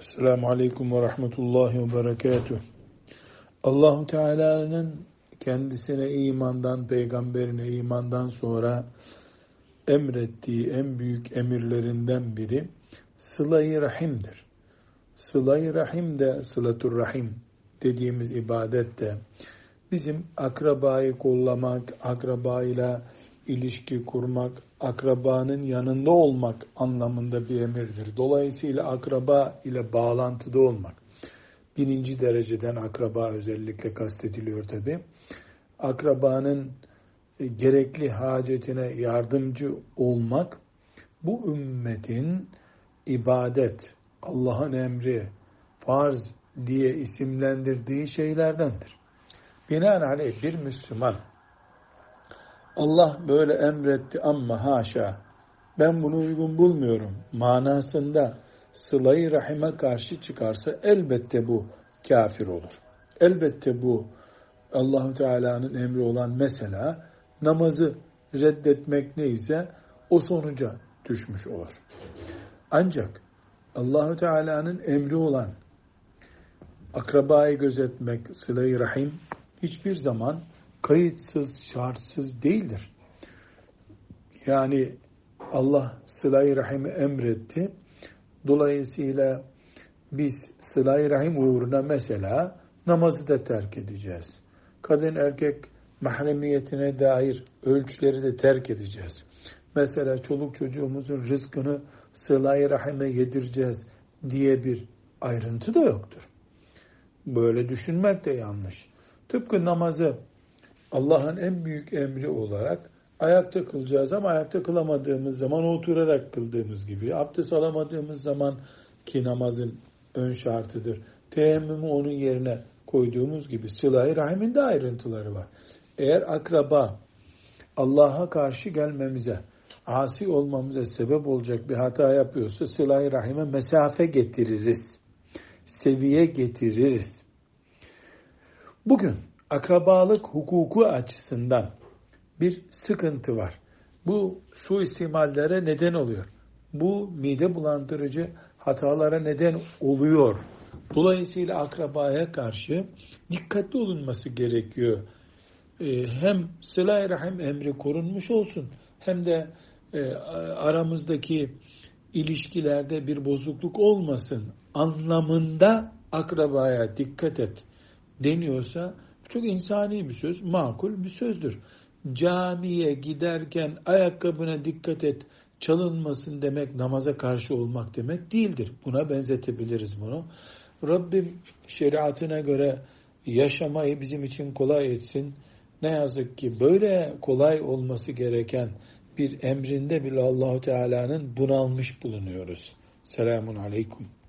Esselamu Aleyküm ve Rahmetullahi ve Berekatuh. Allahu Teala'nın kendisine imandan, peygamberine imandan sonra emrettiği en büyük emirlerinden biri sıla-i rahimdir. Sıla-i rahim de sılatur rahim dediğimiz ibadet de bizim akrabayı kollamak, akrabayla ilişki kurmak, akrabanın yanında olmak anlamında bir emirdir. Dolayısıyla akraba ile bağlantıda olmak. Birinci dereceden akraba özellikle kastediliyor tabi. Akrabanın e, gerekli hacetine yardımcı olmak bu ümmetin ibadet, Allah'ın emri, farz diye isimlendirdiği şeylerdendir. Binaenaleyh bir Müslüman Allah böyle emretti ama haşa ben bunu uygun bulmuyorum manasında sılayı rahime karşı çıkarsa elbette bu kafir olur. Elbette bu Allahu Teala'nın emri olan mesela namazı reddetmek neyse o sonuca düşmüş olur. Ancak Allahu Teala'nın emri olan akrabayı gözetmek, sıla rahim hiçbir zaman kayıtsız, şartsız değildir. Yani Allah sıla-i rahimi emretti. Dolayısıyla biz sıla-i rahim uğruna mesela namazı da terk edeceğiz. Kadın erkek mahremiyetine dair ölçüleri de terk edeceğiz. Mesela çoluk çocuğumuzun rızkını sıla-i rahime yedireceğiz diye bir ayrıntı da yoktur. Böyle düşünmek de yanlış. Tıpkı namazı Allah'ın en büyük emri olarak ayakta kılacağız ama ayakta kılamadığımız zaman oturarak kıldığımız gibi, abdest alamadığımız zaman ki namazın ön şartıdır. Teyemmümü onun yerine koyduğumuz gibi de ayrıntıları var. Eğer akraba Allah'a karşı gelmemize, asi olmamıza sebep olacak bir hata yapıyorsa sıla-i rahime mesafe getiririz. Seviye getiririz. Bugün akrabalık hukuku açısından bir sıkıntı var. Bu suistimallere neden oluyor. Bu mide bulandırıcı hatalara neden oluyor. Dolayısıyla akrabaya karşı dikkatli olunması gerekiyor. Ee, hem sıla rahim emri korunmuş olsun hem de e, aramızdaki ilişkilerde bir bozukluk olmasın anlamında akrabaya dikkat et deniyorsa çok insani bir söz, makul bir sözdür. Camiye giderken ayakkabına dikkat et, çalınmasın demek namaza karşı olmak demek değildir. Buna benzetebiliriz bunu. Rabbim şeriatına göre yaşamayı bizim için kolay etsin. Ne yazık ki böyle kolay olması gereken bir emrinde bile Allahu Teala'nın bunalmış bulunuyoruz. Selamun aleyküm.